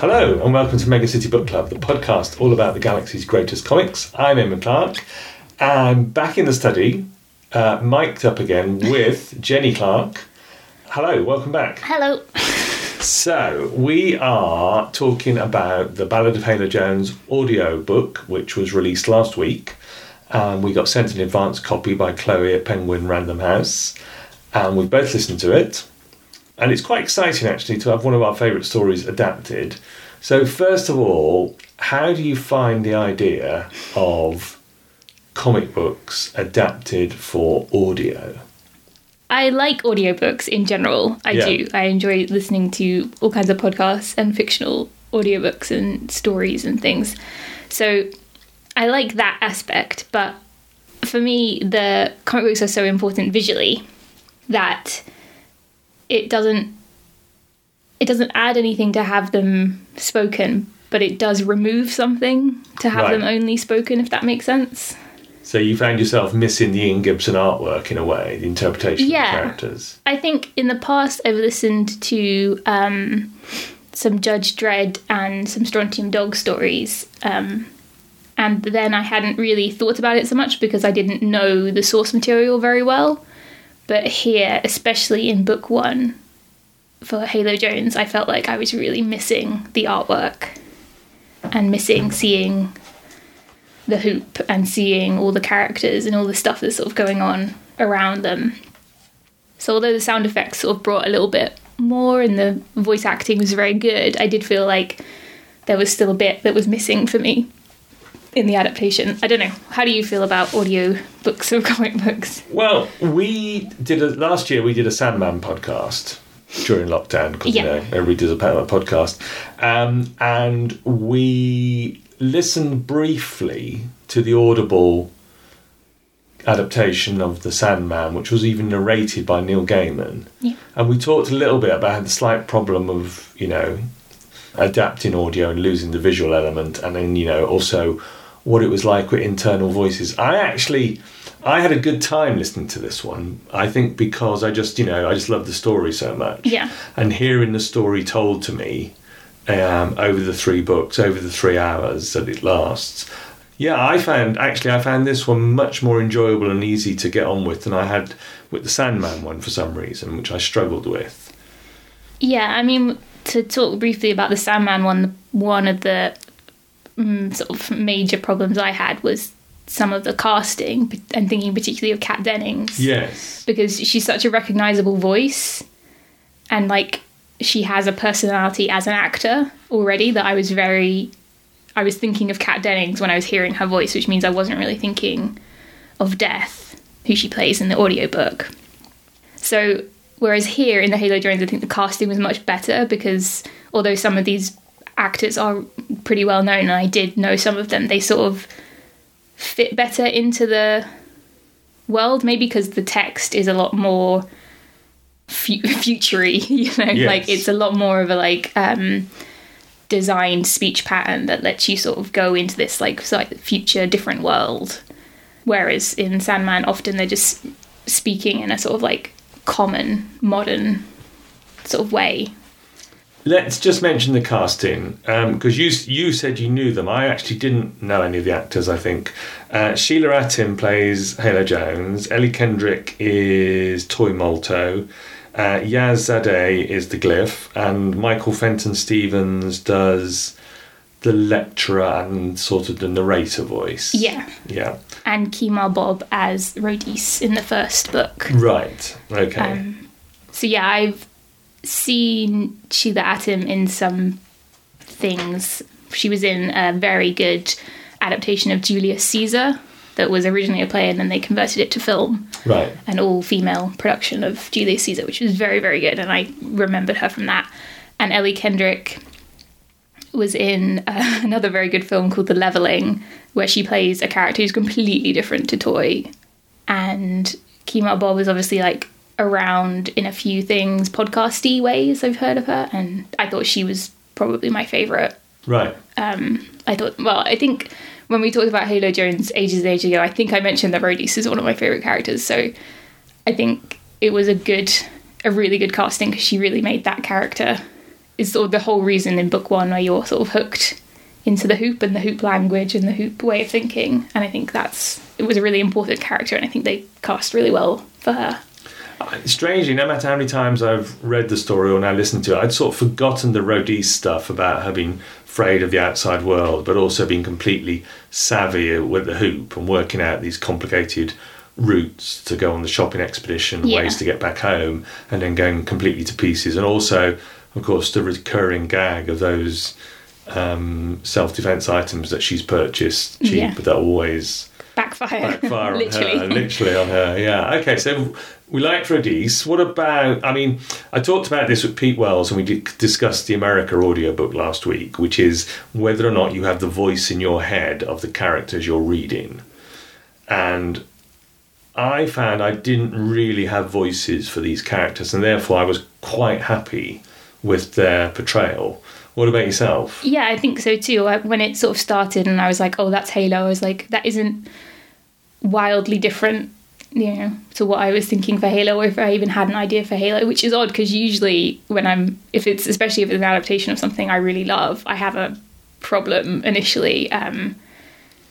Hello, and welcome to Mega City Book Club, the podcast all about the galaxy's greatest comics. I'm Emma Clark, and back in the study, uh, mic'd up again with Jenny Clark. Hello, welcome back. Hello. So, we are talking about the Ballad of Halo Jones audio book, which was released last week. Um, we got sent an advance copy by Chloe at Penguin Random House, and we've both listened to it. And it's quite exciting actually to have one of our favourite stories adapted. So, first of all, how do you find the idea of comic books adapted for audio? I like audiobooks in general. I Yeah. do. I enjoy listening to all kinds of podcasts and fictional audiobooks and stories and things. So I like that aspect, but for me the comic books are so important visually that it doesn't it doesn't add anything to have them spoken, but it does remove something to have Right. them only spoken if that makes sense. So, you found yourself missing the Ian Gibson artwork in a way, the interpretation Yeah. of the characters. I think in the past I've listened to um, some Judge Dredd and some Strontium Dog stories, um, and then I hadn't really thought about it so much because I didn't know the source material very well. But here, especially in book one for Halo Jones, I felt like I was really missing the artwork and missing seeing the hoop and seeing all the characters and all the stuff that's sort of going on around them. So although the sound effects sort of brought a little bit more and the voice acting was very good, I did feel like there was still a bit that was missing for me in the adaptation. I don't know. How do you feel about audio books or comic books? Well, we did a, last year. We did a Sandman podcast during lockdown because Yeah. you know everybody does a podcast, um, and we listened briefly to the Audible adaptation of the Sandman, which was even narrated by Neil Gaiman, Yeah. and we talked a little bit about the slight problem of you know adapting audio and losing the visual element, and then you know also what it was like with internal voices. I actually, I had a good time listening to this one. I think because I just, you know, I just love the story so much. Yeah. And hearing the story told to me um, over the three books, over the three hours that it lasts. Yeah, I found actually I found this one much more enjoyable and easy to get on with than I had with the Sandman one for some reason, which I struggled with. Yeah, I mean, to talk briefly about the Sandman one, one of the mm, sort of major problems I had was some of the casting, and thinking particularly of Kat Dennings. Yes. because she's such a recognizable voice and like she has a personality as an actor already that I was very I was thinking of Kat Dennings when I was hearing her voice, which means I wasn't really thinking of Death, who she plays in the audiobook. So whereas here in the Halo Jones I think the casting was much better because although some of these actors are pretty well known and I did know some of them, they sort of fit better into the world, maybe because the text is a lot more fu- futury, you know, Yes. like it's a lot more of a like um designed speech pattern that lets you sort of go into this like future different world. Whereas in Sandman often they're just speaking in a sort of like common modern sort of way. Let's just mention the casting because you you said you knew them. I actually didn't know any of the actors. I think uh, Sheila Atim plays Halo Jones. Ellie Kendrick is Toy Molto. Uh, Yaz Zadeh is the Glyph, and Michael Fenton Stevens does the lecturer and sort of the narrator voice. Yeah. Yeah. And Kemah Bob as Rodice in the first book. Right. Okay. Um, so yeah, I've seen Sheila Atim in some things. She was in a very good adaptation of Julius Caesar that was originally a play and then they converted it to film. right. An all female production of Julius Caesar, which was very, very good. And I remembered her from that. And Ellie Kendrick was in uh, another very good film called The Leveling, where she plays a character who's completely different to Toy. And Kemah Bob is obviously like around in a few things podcasty ways I've heard of her, and I thought she was probably my favourite. Right. Um, I thought, well, I think when we talked about Halo Jones ages and ages ago, I think I mentioned that Rodice is one of my favourite characters. So I think it was a good, a really good casting because she really made that character is sort of the whole reason in book one where you're sort of hooked into the hoop and the hoop language and the hoop way of thinking. And I think that's it was a really important character, and I think they cast really well for her. Strangely, no matter how many times I've read the story or now listened to it, I'd sort of forgotten the Rodice stuff about her being afraid of the outside world, but also being completely savvy with the hoop and working out these complicated routes to go on the shopping expedition, Yeah. ways to get back home, and then going completely to pieces. And also, of course, the recurring gag of those um, self defense items that she's purchased cheap Yeah. that always Backfire, backfire on literally. her, literally on her. Yeah. Okay. So we liked Rodice. What about? I mean, I talked about this with Pete Wells, and we discussed the America audiobook last week, which is whether or not you have the voice in your head of the characters you're reading, and. I found I didn't really have voices for these characters, and therefore I was quite happy with their portrayal. What about yourself? Yeah, I think so too. Uh, when it sort of started and I was like, oh, that's Halo, I was like, that isn't wildly different, you know, to what I was thinking for Halo, or if I even had an idea for Halo, which is odd because usually when I'm, if it's, especially if it's an adaptation of something I really love, I have a problem initially. Um,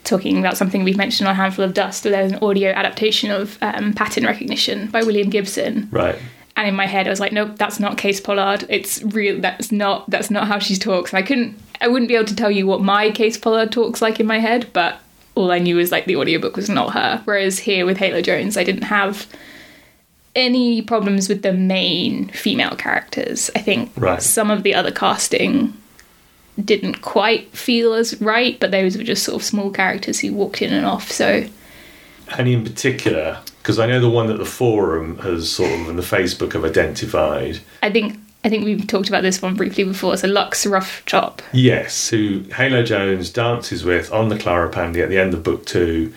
talking about something we've mentioned on a handful of dust, there's an audio adaptation of um, pattern recognition by William Gibson, Right. and in my head I was like, nope, that's not Cayce Pollard. It's real. That's not. That's not how she talks. And I couldn't. I wouldn't be able to tell you what my Cayce Pollard talks like in my head, but all I knew was like the audiobook was not her. Whereas here with Halo Jones, I didn't have any problems with the main female characters. I think Right. some of the other casting didn't quite feel as right, but those were just sort of small characters who walked in and off. So Any in particular? Because I know the one that the forum has sort of and the Facebook have identified. I think I think we've talked about this one briefly before. So Lux Roth-Chop. Yes, who Halo Jones dances with on the Clara Pandy at the end of book two,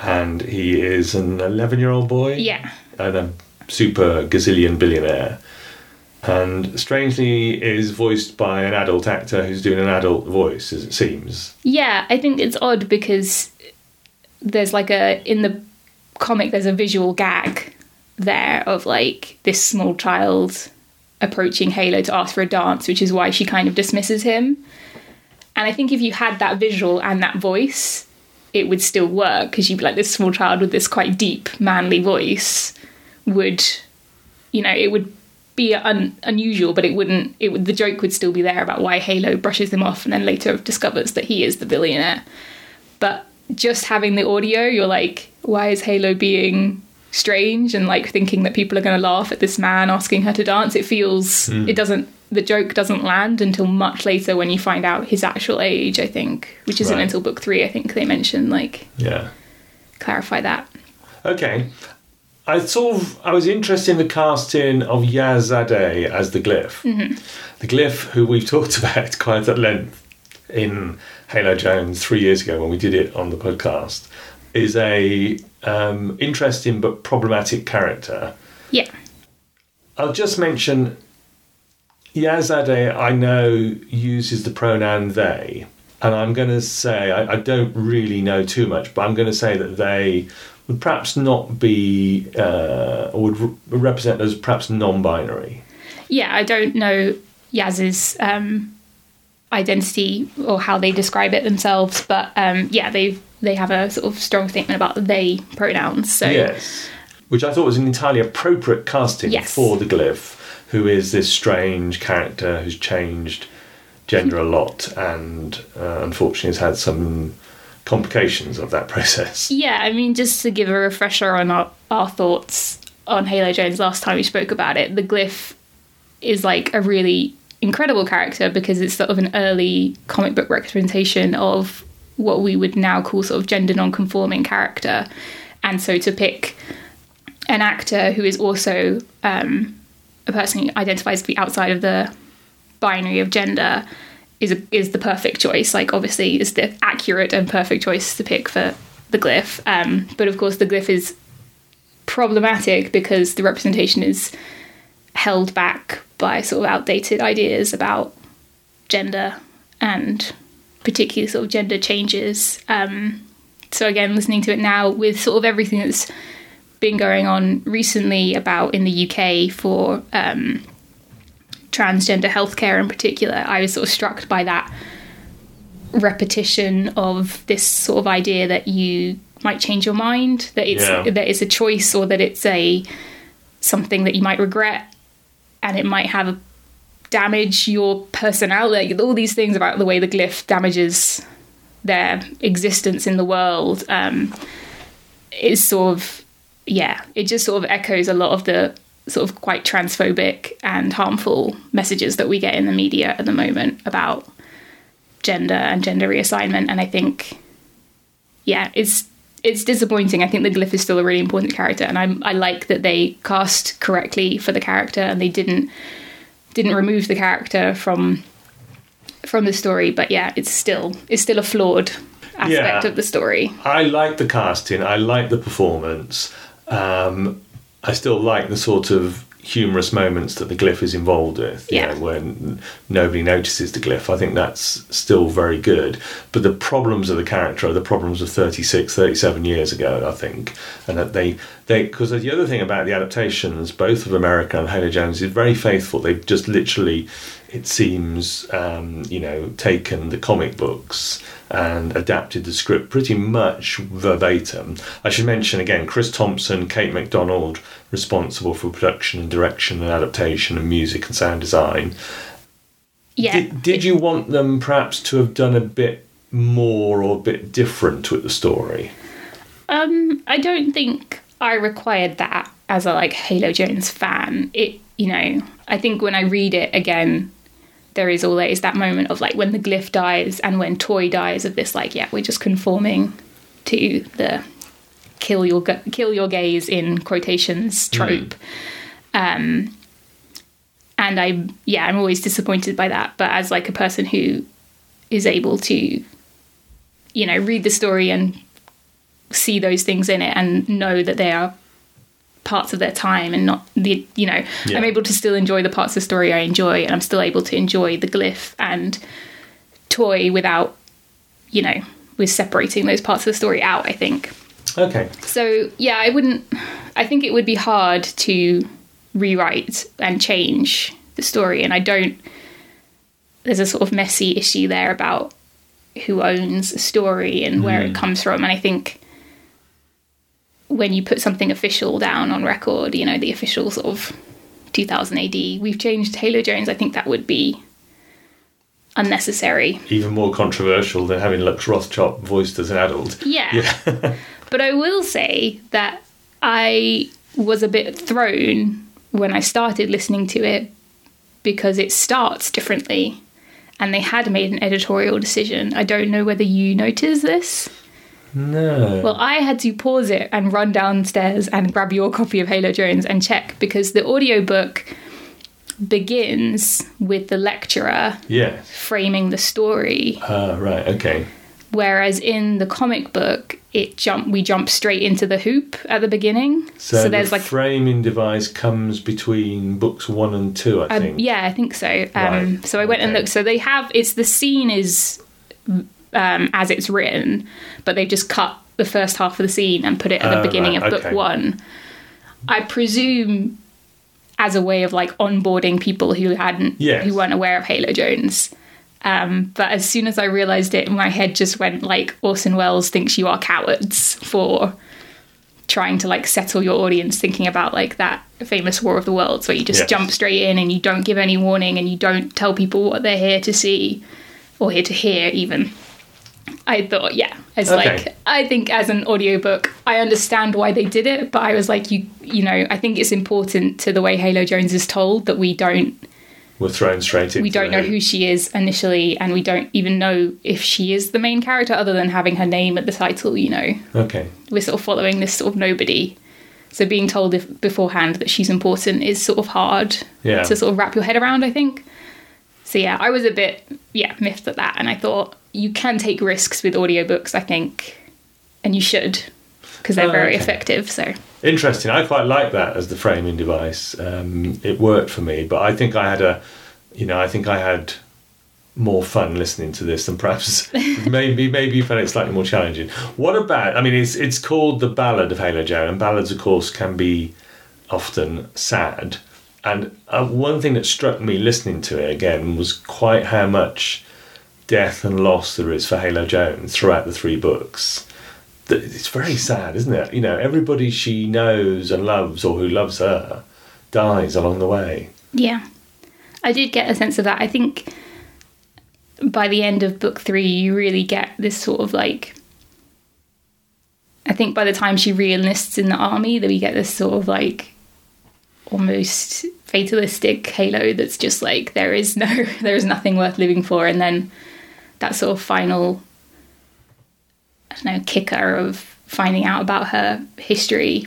and he is an 11 year old boy Yeah. and a super gazillion billionaire. And strangely, is voiced by an adult actor who's doing an adult voice, as it seems. Yeah, I think it's odd because there's like a in the comic there's a visual gag there of like this small child approaching Halo to ask for a dance, which is why she kind of dismisses him. And I think if you had that visual and that voice, it would still work because you'd be like this small child with this quite deep manly voice would, you know, it would be un- unusual, but it wouldn't. It would the joke would still be there about why Halo brushes him off and then later discovers that he is the billionaire. But just having the audio, you're like, why is Halo being strange and like thinking that people are going to laugh at this man asking her to dance? It feels hmm. it doesn't. The joke doesn't land until much later when you find out his actual age. I think, which isn't Right. until book three. I think they mention like Yeah. clarify that. Okay. I sort of I was interested in the casting of Yaz Zadeh as the glyph. Mm-hmm. The glyph who we've talked about quite at length in Halo Jones three years ago when we did it on the podcast is a um, interesting but problematic character. Yeah, I'll just mention Yaz Zadeh, I know, uses the pronoun they, and I'm going to say, I, I don't really know too much, but I'm going to say that they would perhaps not be, uh, or would re- represent as perhaps non binary. yeah. I don't know Yaz's um, identity or how they describe it themselves, but um, yeah, they they have a sort of strong statement about they pronouns. So Yes. Which I thought was an entirely appropriate casting Yes. for the glyph, who is this strange character who's changed gender a lot and uh, unfortunately has had some complications of that process. Yeah, I mean, just to give a refresher on our, our thoughts on Halo Jones last time we spoke about it, the glyph is like a really incredible character because it's sort of an early comic book representation of what we would now call sort of gender non-conforming character. And so to pick an actor who is also um, a person who identifies to be outside of the binary of gender is a, is the perfect choice. Like obviously, is the accurate and perfect choice to pick for the glyph. Um, but of course, the glyph is problematic because the representation is held back by sort of outdated ideas about gender and particularly sort of gender changes. Um, so again, listening to it now with sort of everything that's been going on recently about in the UK for um, transgender healthcare in particular, I was sort of struck by that repetition of this sort of idea that you might change your mind, that it's Yeah. that it's a choice or that it's a something that you might regret and it might have damage your personality all these things about the way the glyph damages their existence in the world um, is sort of yeah it just sort of echoes a lot of the sort of quite transphobic and harmful messages that we get in the media at the moment about gender and gender reassignment. And i think yeah it's it's disappointing. I think the glyph is still a really important character and i i like that they cast correctly for the character and they didn't didn't remove the character from from the story but yeah it's still it's still a flawed aspect Yeah. of the story I like the casting. I like the performance. Um, I still like the sort of humorous moments that the glyph is involved with. Yeah. know, when nobody notices the glyph. I think that's still very good. But the problems of the character are the problems of 36, 37 years ago, I think. And that they, because the other thing about the adaptations, both of America and Halo Jones, is very faithful. They've just literally, it seems, um, you know, taken the comic books and adapted the script pretty much verbatim. I should mention again Chris Thompson, Kate McDonald, responsible for production and direction and adaptation and music and sound design. yeah Did, did you want them perhaps to have done a bit more or a bit different with the story? Um, I don't think I required that as a like Halo Jones fan. It, you know, I think when I read it again, there is always that moment of like when the glyph dies and when Toy dies of this like, yeah, we're just conforming to the kill your kill your gays in quotations trope. Um, and I, yeah, I'm always disappointed by that. But as like a person who is able to, you know, read the story and see those things in it and know that they are parts of their time and not the you know Yeah. i'm able to still enjoy the parts of the story i enjoy and i'm still able to enjoy the glyph and toy without you know with separating those parts of the story out i think Okay. so yeah i wouldn't i think it would be hard to rewrite and change the story and i don't there's a sort of messy issue there about who owns a story and where it mm. comes from and i think when you put something official down on record you know the official sort of 2000 AD we've changed halo jones i think that would be unnecessary Even more controversial than having Lux Rothschild voiced as an adult. Yeah. but I will say that I was a bit thrown when I started listening to it because it starts differently and they had made an editorial decision. I don't know whether you noticed this. No. Well, I had to pause it and run downstairs and grab your copy of Halo Jones and check because the audiobook begins with the lecturer yeah. framing the story Ah, right. Okay. whereas in the comic book it jump we jump straight into the hoop at the beginning So, so, there's the like framing device comes between books one and two, I um, think. yeah i think so um, Right, so i went and looked so they have it's the scene is um, as it's written but they've just cut the first half of the scene and put it at the Oh, beginning right, of book okay. one i presume as a way of like onboarding people who hadn't Yes. who weren't aware of halo jones um, but as soon as I realised it, my head just went like Orson Welles thinks you are cowards for trying to like settle your audience thinking about like that famous War of the Worlds where you just Yes. jump straight in and you don't give any warning and you don't tell people what they're here to see or here to hear even. I thought, yeah, it's Okay. like I think as an audiobook, I understand why they did it, but I was like, you you know, I think it's important to the way Halo Jones is told that we don't We're thrown straight into we don't know who she is initially, and we don't even know if she is the main character other than having her name at the title. You know, Okay. we're sort of following this sort of nobody. So being told if, beforehand that she's important is sort of hard Yeah. to sort of wrap your head around. I think. So yeah, I was a bit yeah miffed at that, and I thought you can take risks with audiobooks. I think, and you should because they're Oh, very okay. effective. So Interesting. I quite like that as the framing device. Um, it worked for me, but I think I had a, you know, I think I had more fun listening to this than perhaps maybe maybe you found it slightly more challenging. What about? I mean, it's it's called the Ballad of Halo Jones, and ballads, of course, can be often sad. And uh, one thing that struck me listening to it again was quite how much death and loss there is for Halo Jones throughout the three books. It's very sad, isn't it? You know, everybody she knows and loves or who loves her dies along the way. Yeah. I did get a sense of that. I think by the end of book three, you really get this sort of like. I think by the time she re enlists in the army, that we get this sort of like almost fatalistic halo that's just like there is no there is nothing worth living for. And then that sort of final I don't know kicker of finding out about her history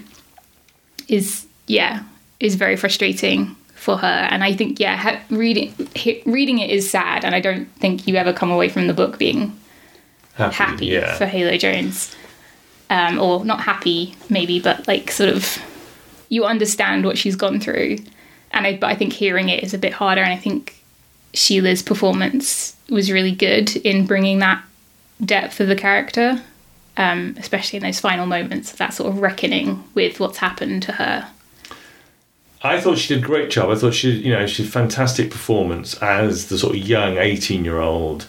is yeah is very frustrating for her. And I think yeah reading reading it is sad. And I don't think you ever come away from the book being Happy, happy yeah. for Halo Jones. Um, or not happy maybe but like sort of you understand what she's gone through and I, but I think hearing it is a bit harder and I think Sheila's performance was really good in bringing that depth of the character um, especially in those final moments of that sort of reckoning with what's happened to her I thought she did a great job. I thought she, you know, she did fantastic performance as the sort of young eighteen-year-old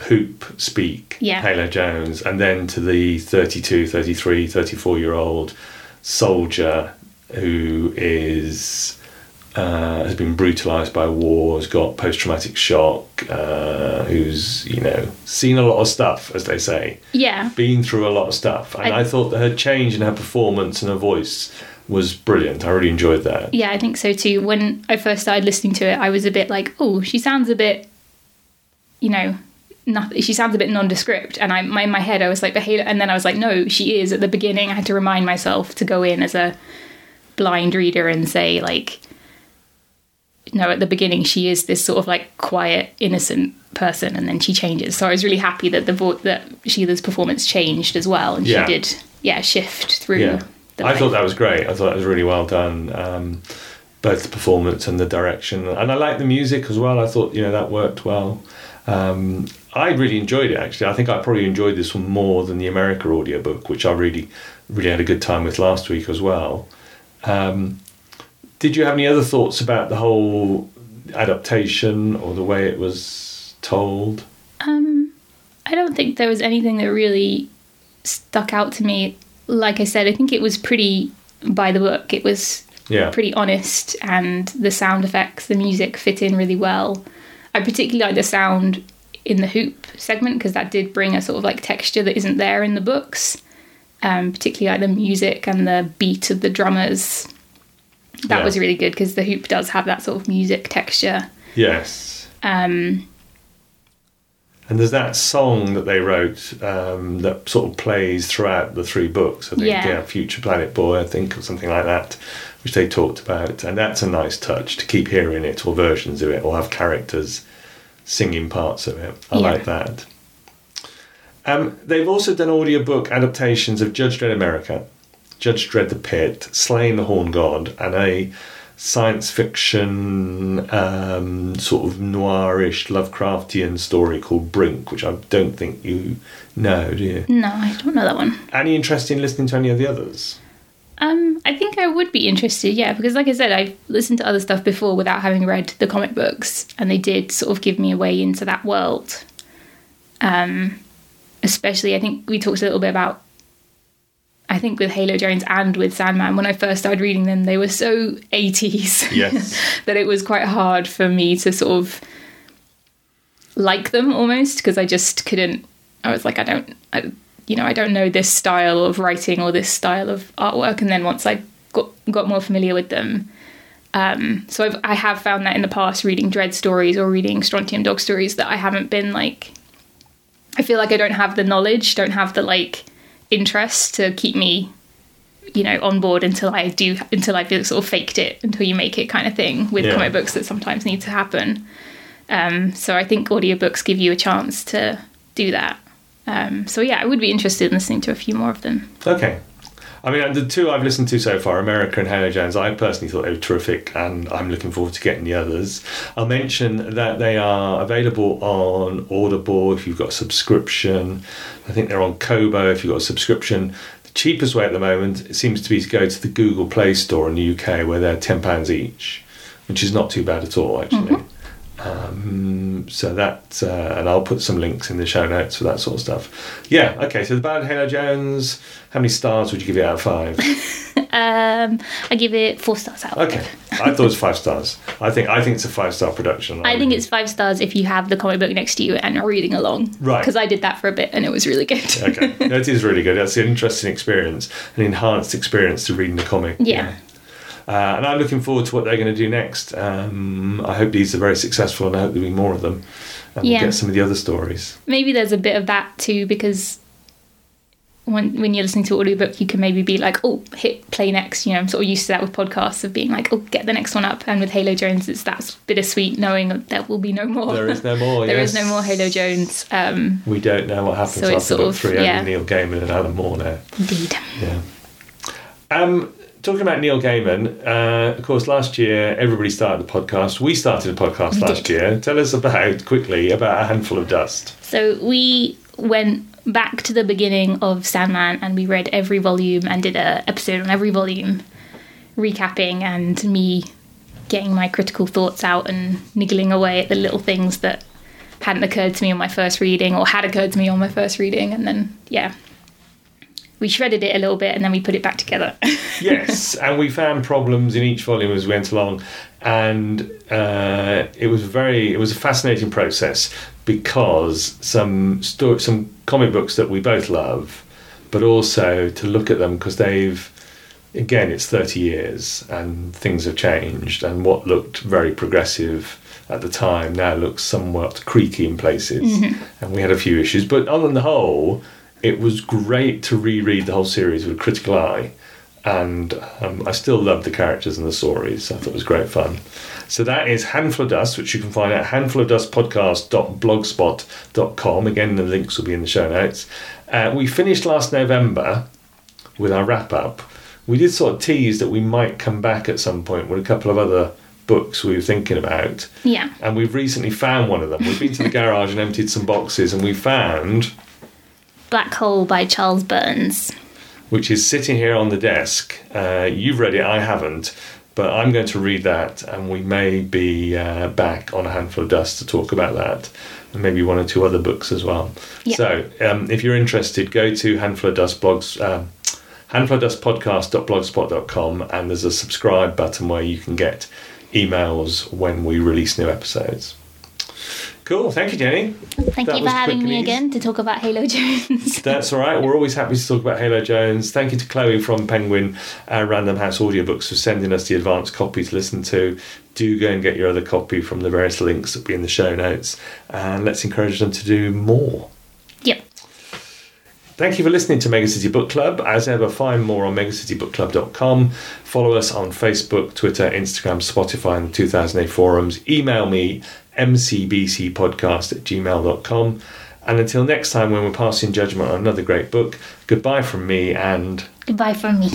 hoop speak Yeah. Halo Jones, and then to the 32, 33, 34-year-old soldier who is uh, has been brutalized by war, has got post-traumatic shock, uh, who's you know seen a lot of stuff, as they say. Yeah. Been through a lot of stuff, and I, I- thought that her change in her performance and her voice was brilliant. I really enjoyed that. yeah I think so too. When I first started listening to it I was a bit like oh she sounds a bit you know nothing she sounds a bit nondescript. And I my, in my head I was like but Halo and then I was like no she is. At the beginning I had to remind myself to go in as a blind reader and say like no at the beginning she is this sort of like quiet innocent person and then she changes so I was really happy that the vo- that Sheila's performance changed as well and Yeah. she did yeah shift through Yeah, the I thought that was great. I thought it was really well done. Um, both the performance and the direction, and I liked the music as well. I thought you know that worked well. Um, I really enjoyed it actually. I think I probably enjoyed this one more than the America audiobook, which I really, really had a good time with last week as well. Um, did you have any other thoughts about the whole adaptation or the way it was told? Um, I don't think there was anything that really stuck out to me. Like I said, I think it was pretty by the book. It was Yeah, pretty honest, and the sound effects, the music fit in really well. I particularly like the sound in the hoop segment because that did bring a sort of like texture that isn't there in the books. Um, particularly like the music and the beat of the drummers. That Yeah. was really good because the hoop does have that sort of music texture. yes. Um, And there's that song that they wrote um, that sort of plays throughout the three books. I think, Yeah. yeah. Future Planet Boy, I think, or something like that, which they talked about. And that's a nice touch to keep hearing it, or versions of it, or have characters singing parts of it. I Yeah. like that. Um, they've also done audiobook adaptations of Judge Dredd America, Judge Dredd the Pit, Slaying the Horn God, and a science fiction um, sort of noirish Lovecraftian story called Brink, which I don't think you know, do you? no, I don't know that one. Any interest in listening to any of the others? Um, I think I would be interested, yeah, because like I said, I've listened to other stuff before without having read the comic books, and they did sort of give me a way into that world. Um, especially, I think we talked a little bit about, I think with Halo Jones and with Sandman, when I first started reading them, they were so 80s Yes. that it was quite hard for me to sort of like them almost, because I just couldn't, I was like, I don't, I, you know, I don't know this style of writing or this style of artwork. And then once I got got more familiar with them, um, so I've, I have found that in the past reading Dredd stories or reading Strontium Dog stories that I haven't been like. I feel like I don't have the knowledge, don't have the like interest to keep me, you know, on board until I do until I've sort of faked it until you make it kind of thing with Yeah. comic books that sometimes need to happen. Um, so I think audiobooks give you a chance to do that. Um, so yeah, I would be interested in listening to a few more of them. Okay. I mean, the two I've listened to so far, America and Halo Jones, I personally thought they were terrific, and I'm looking forward to getting the others. I'll mention that they are available on Audible if you've got a subscription. I think they're on Kobo if you've got a subscription. The cheapest way at the moment seems to be to go to the Google Play Store in the UK, where they're ten pounds each. which is not too bad at all, actually. Mm-hmm. Um, so that, uh, and I'll put some links in the show notes for that sort of stuff. Yeah, okay. So the of Halo Jones. How many stars would you give it out of five? Um, I give it four stars out. Okay. I thought it was five stars. I think I think it's a five star production. I think it's five stars if you have the comic book next to you and are reading along. Right. Because I did that for a bit and it was really good. okay. That is really good. That's an interesting experience, an enhanced experience to reading the comic. Yeah. Uh, and I'm looking forward to what they're going to do next. Um, I hope these are very successful, and I hope there'll be more of them, and Yeah. we'll get some of the other stories. Maybe there's a bit of that too because when when you're listening to audiobook you can maybe be like, oh, hit play next. You know, I'm sort of used to that with podcasts of being like, oh, get the next one up. And with Halo Jones, it's that bittersweet knowing that there will be no more. There is no more. There is yes. no more Halo Jones. Um, We don't know what happens So it's after sort book of- three. yeah. Only Neil Gaiman and Alan Moore now. indeed. Yeah. Um, talking about Neil Gaiman, uh, of course, last year everybody started the podcast. We started a podcast last year. Tell us about quickly about a handful of dust. So we went back to the beginning of Sandman and we read every volume and did an episode on every volume, recapping and me getting my critical thoughts out and niggling away at the little things that hadn't occurred to me on my first reading or had occurred to me on my first reading and then yeah. We shredded it a little bit and then we put it back together. yes, and we found problems in each volume as we went along, and uh, it was very it was a fascinating process because some sto- some comic books that we both love, but also to look at them because they've again it's 30 years and things have changed. And what looked very progressive at the time now looks somewhat creaky in places. And we had a few issues but on the whole it was great to reread the whole series with a critical eye and um, I still love the characters and the stories. I thought it was great fun. So that is Handful of Dust, which you can find at handfulofdustpodcast.blogspot.com. Again, the links will be in the show notes. Uh, we finished last November with our wrap up. We did sort of tease that we might come back at some point with a couple of other books we were thinking about. yeah. And we've recently found one of them. We've been to the garage and emptied some boxes, and we found Black Hole by Charles Burns. which is sitting here on the desk. Uh, you've read it, I haven't, but I'm going to read that, and we may be uh, back on a handful of dust to talk about that, and maybe one or two other books as well. Yeah. So, um, if you're interested, go to handful of dust blogs. Um, handful of dust podcast.blogspot.com and there's a subscribe button where you can get emails when we release new episodes cool thank you jenny Thank That you for having me easy. again to talk about Halo Jones. That's all right. We're always happy to talk about Halo Jones. Thank you to Chloe from Penguin uh, Random House Audiobooks for sending us the advanced copy to listen to. Do go and get your other copy from the various links that will be in the show notes. And let's encourage them to do more. yep. Thank you for listening to Mega City Book Club. As ever, find more on megacitybookclub.com. Follow us on Facebook, Twitter, Instagram, Spotify, and the 2000 AD forums. Email me, mcbcpodcast at gmail.com. And until next time, when we're passing judgment on another great book, goodbye from me and. Goodbye from me.